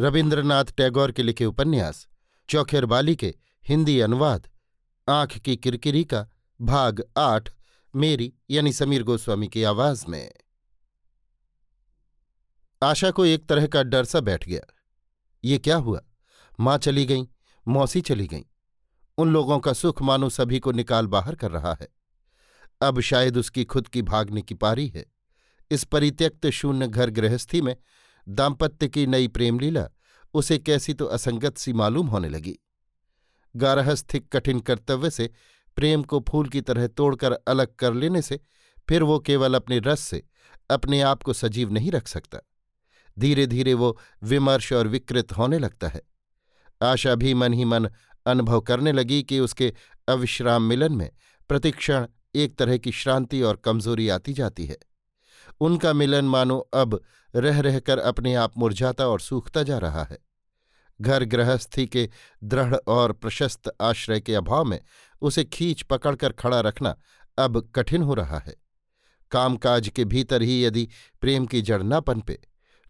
रविन्द्रनाथ टैगोर के लिखे उपन्यास, चौखेर बाली के हिंदी अनुवाद, आँख की किरकिरी का भाग आठ, मेरी यानी समीर गोस्वामी की आवाज़ में। आशा को एक तरह का डर सा बैठ गया। ये क्या हुआ? माँ चली गई, मौसी चली गई। उन लोगों का सुख मानो सभी को निकाल बाहर कर रहा है। अब शायद उसकी खुद की भागने की पारी है। इस परित्यक्त शून्य घर गृहस्थी में दाम्पत्य की नई प्रेमलीला उसे कैसी तो असंगत सी मालूम होने लगी। गारहस्थिक कठिन कर्तव्य से प्रेम को फूल की तरह तोड़कर अलग कर लेने से फिर वो केवल अपने रस से अपने आप को सजीव नहीं रख सकता। धीरे धीरे वो विमर्श और विकृत होने लगता है। आशा भी मन ही मन अनुभव करने लगी कि उसके अविश्राम मिलन में प्रतिक्षण एक तरह की श्रांति और कमज़ोरी आती जाती है। उनका मिलन मानो अब रह रहकर अपने आप मुरझाता और सूखता जा रहा है। घर गृहस्थी के दृढ़ और प्रशस्त आश्रय के अभाव में उसे खींच पकड़कर खड़ा रखना अब कठिन हो रहा है। कामकाज के भीतर ही यदि प्रेम की जड़ न पनपे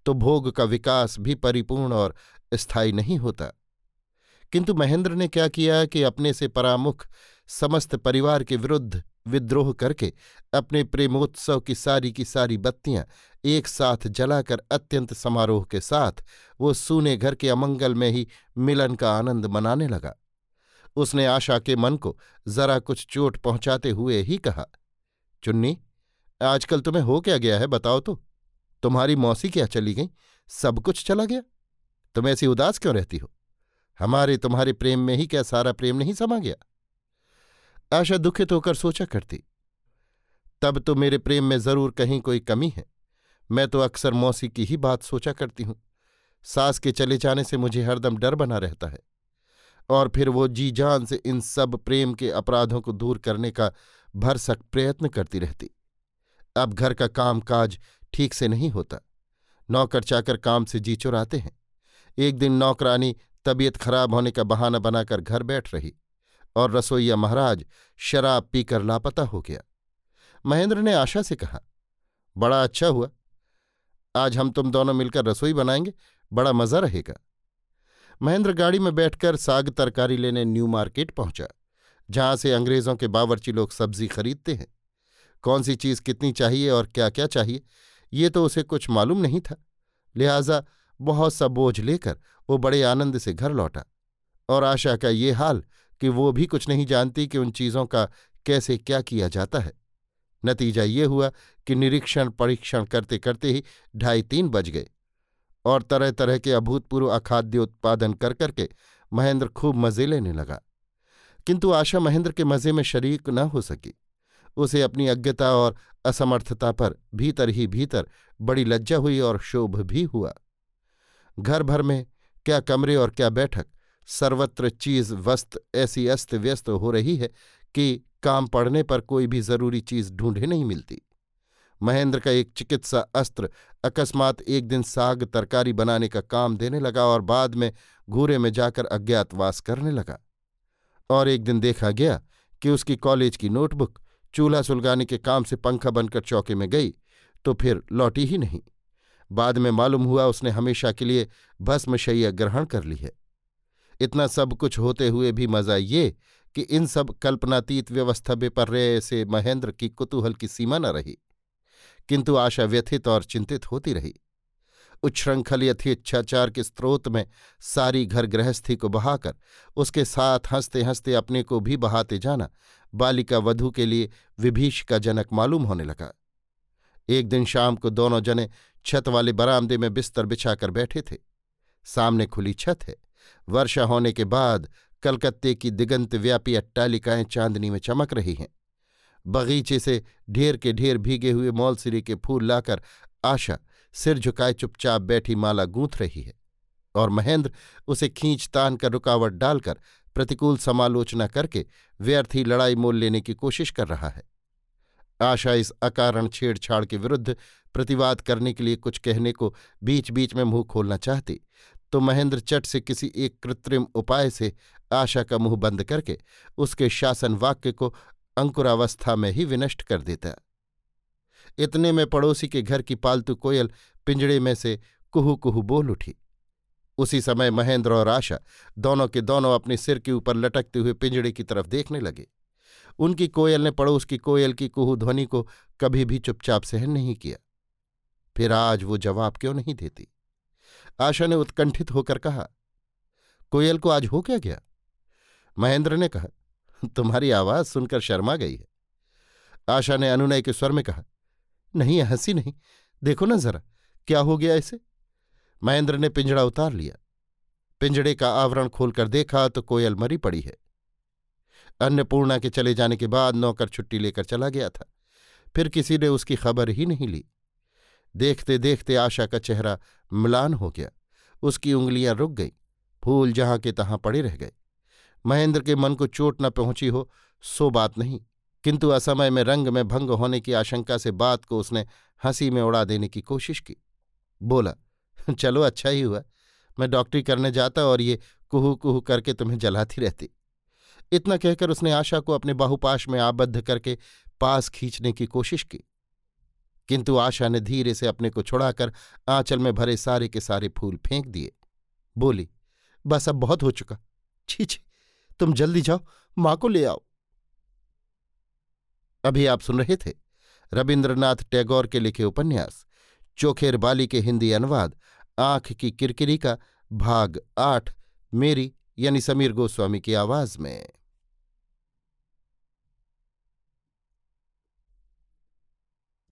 तो भोग का विकास भी परिपूर्ण और स्थायी नहीं होता। किंतु महेंद्र ने क्या किया कि अपने से परामुख समस्त परिवार के विरुद्ध विद्रोह करके अपने प्रेमोत्सव की सारी की सारी बत्तियाँ एक साथ जलाकर अत्यंत समारोह के साथ वो सूने घर के अमंगल में ही मिलन का आनंद मनाने लगा। उसने आशा के मन को जरा कुछ चोट पहुंचाते हुए ही कहा, चुन्नी, आजकल तुम्हें हो क्या गया है बताओ तो। तुम्हारी मौसी क्या चली गई? सब कुछ चला गया। तुम ऐसी उदास क्यों रहती हो? हमारे तुम्हारे प्रेम में ही क्या सारा प्रेम नहीं समा गया? आशा दुखित होकर सोचा करती, तब तो मेरे प्रेम में ज़रूर कहीं कोई कमी है। मैं तो अक्सर मौसी की ही बात सोचा करती हूँ। सास के चले जाने से मुझे हरदम डर बना रहता है। और फिर वो जी जान से इन सब प्रेम के अपराधों को दूर करने का भरसक प्रयत्न करती रहती। अब घर का काम काज ठीक से नहीं होता। नौकर चाकर काम से जी चुराते हैं। एक दिन नौकरानी तबीयत खराब होने का बहाना बनाकर घर बैठ रही। और रसोईया महाराज शराब पीकर लापता हो गया। महेंद्र ने आशा से कहा, बड़ा अच्छा हुआ। आज हम तुम दोनों मिलकर रसोई बनाएँगे, बड़ा मज़ा रहेगा। महेंद्र गाड़ी में बैठकर साग तरकारी लेने न्यू मार्केट पहुँचा, जहाँ से अंग्रेज़ों के बावर्ची लोग सब्ज़ी खरीदते हैं। कौन सी चीज़ कितनी चाहिए और क्या क्या चाहिए, ये तो उसे कुछ मालूम नहीं था। लिहाजा बहुत सा बोझ लेकर वो बड़े आनंद से घर लौटा और आशा का ये हाल कि वो भी कुछ नहीं जानती कि उन चीज़ों का कैसे क्या किया जाता है। नतीजा ये हुआ कि निरीक्षण परीक्षण करते करते ही ढाई तीन बज गए और तरह तरह के अभूतपूर्व अखाद्य उत्पादन कर करके महेंद्र खूब मज़े लेने लगा। किंतु आशा महेंद्र के मज़े में शरीक न हो सकी। उसे अपनी अज्ञता और असमर्थता पर भीतर ही भीतर बड़ी लज्जा हुई और शोभ भी हुआ। घर भर में क्या कमरे और क्या बैठक सर्वत्र चीज़ वस्त, ऐसी अस्त व्यस्त हो रही है कि काम पड़ने पर कोई भी ज़रूरी चीज़ ढूंढे नहीं मिलती। महेंद्र का एक चिकित्सा अस्त्र अकस्मात एक दिन साग तरकारी बनाने का काम देने लगा और बाद में घूरे में जाकर अज्ञातवास करने लगा। और एक दिन देखा गया कि उसकी कॉलेज की नोटबुक चूल्हा सुलगाने के काम से पंखा बनकर चौके में गई तो फिर लौटी ही नहीं। बाद में मालूम हुआ उसने हमेशा के लिए भस्मशैया ग्रहण कर ली है। इतना सब कुछ होते हुए भी मज़ा ये कि इन सब कल्पनातीत व्यवस्था बेपर्रे से महेंद्र की कुतूहल की सीमा न रही। किंतु आशा व्यथित और चिंतित होती रही। उच्छृंखल यथेच्छाचार के स्रोत में सारी घर गृहस्थी को बहाकर उसके साथ हँसते हँसते अपने को भी बहाते जाना बालिका वधु के लिए विभीष का जनक मालूम होने लगा। एक दिन शाम को दोनों जने छत वाले बरामदे में बिस्तर बिछाकर बैठे थे। सामने खुली छत है। वर्षा होने के बाद कलकत्ते की दिगंत व्यापी अट्टालिकाएँ चांदनी में चमक रही हैं। बगीचे से ढेर के ढेर भीगे हुए मौलसिरी के फूल लाकर आशा सिर झुकाए चुपचाप बैठी माला गूंथ रही है और महेंद्र उसे खींच तान कर रुकावट डालकर प्रतिकूल समालोचना करके व्यर्थी लड़ाई मोल लेने की कोशिश कर रहा है। आशा इस अकारण छेड़छाड़ के विरुद्ध प्रतिवाद करने के लिए कुछ कहने को बीच बीच में मुँह खोलना चाहती तो महेंद्र चट से किसी एक कृत्रिम उपाय से आशा का मुँह बंद करके उसके शासन वाक्य को अंकुरावस्था में ही विनष्ट कर देता। इतने में पड़ोसी के घर की पालतू कोयल पिंजड़े में से कुहू कुहू बोल उठी। उसी समय महेंद्र और आशा दोनों के दोनों अपने सिर के ऊपर लटकते हुए पिंजड़े की तरफ़ देखने लगे। उनकी कोयल ने पड़ोस की कोयल की कुहू ध्वनि को कभी भी चुपचाप सहन नहीं किया। फिर आज वो जवाब क्यों नहीं देती? आशा ने उत्कंठित होकर कहा, कोयल को आज हो क्या गया? महेंद्र ने कहा, तुम्हारी आवाज़ सुनकर शर्मा गई है। आशा ने अनुनय के स्वर में कहा, नहीं, हँसी नहीं। देखो ना जरा, क्या हो गया इसे? महेंद्र ने पिंजड़ा उतार लिया। पिंजड़े का आवरण खोलकर देखा तो कोयल मरी पड़ी है। अन्नपूर्णा के चले जाने के बाद नौकर छुट्टी लेकर चला गया था। फिर किसी ने उसकी खबर ही नहीं ली। देखते देखते आशा का चेहरा मिलान हो गया। उसकी उंगलियाँ रुक गईं। फूल जहाँ के तहां पड़े रह गए। महेंद्र के मन को चोट न पहुँची हो, सो बात नहीं। किंतु असमय में रंग में भंग होने की आशंका से बात को उसने हँसी में उड़ा देने की कोशिश की। बोला, चलो अच्छा ही हुआ। मैं डॉक्टरी करने जाता और ये कुहू कुहू करके तुम्हें जलाती रहती। इतना कहकर उसने आशा को अपने बाहुपाश में आबद्ध करके पास खींचने की कोशिश की। किंतु आशा ने धीरे से अपने को छुड़ाकर आंचल में भरे सारे के सारे फूल फेंक दिए। बोली, बस अब बहुत हो चुका। छी छी, तुम जल्दी जाओ, माँ को ले आओ। अभी आप सुन रहे थे रविन्द्रनाथ टैगोर के लिखे उपन्यास, चोखेर बाली के हिंदी अनुवाद, आँख की किरकिरी का भाग आठ, मेरी यानी समीर गोस्वामी की आवाज़ में।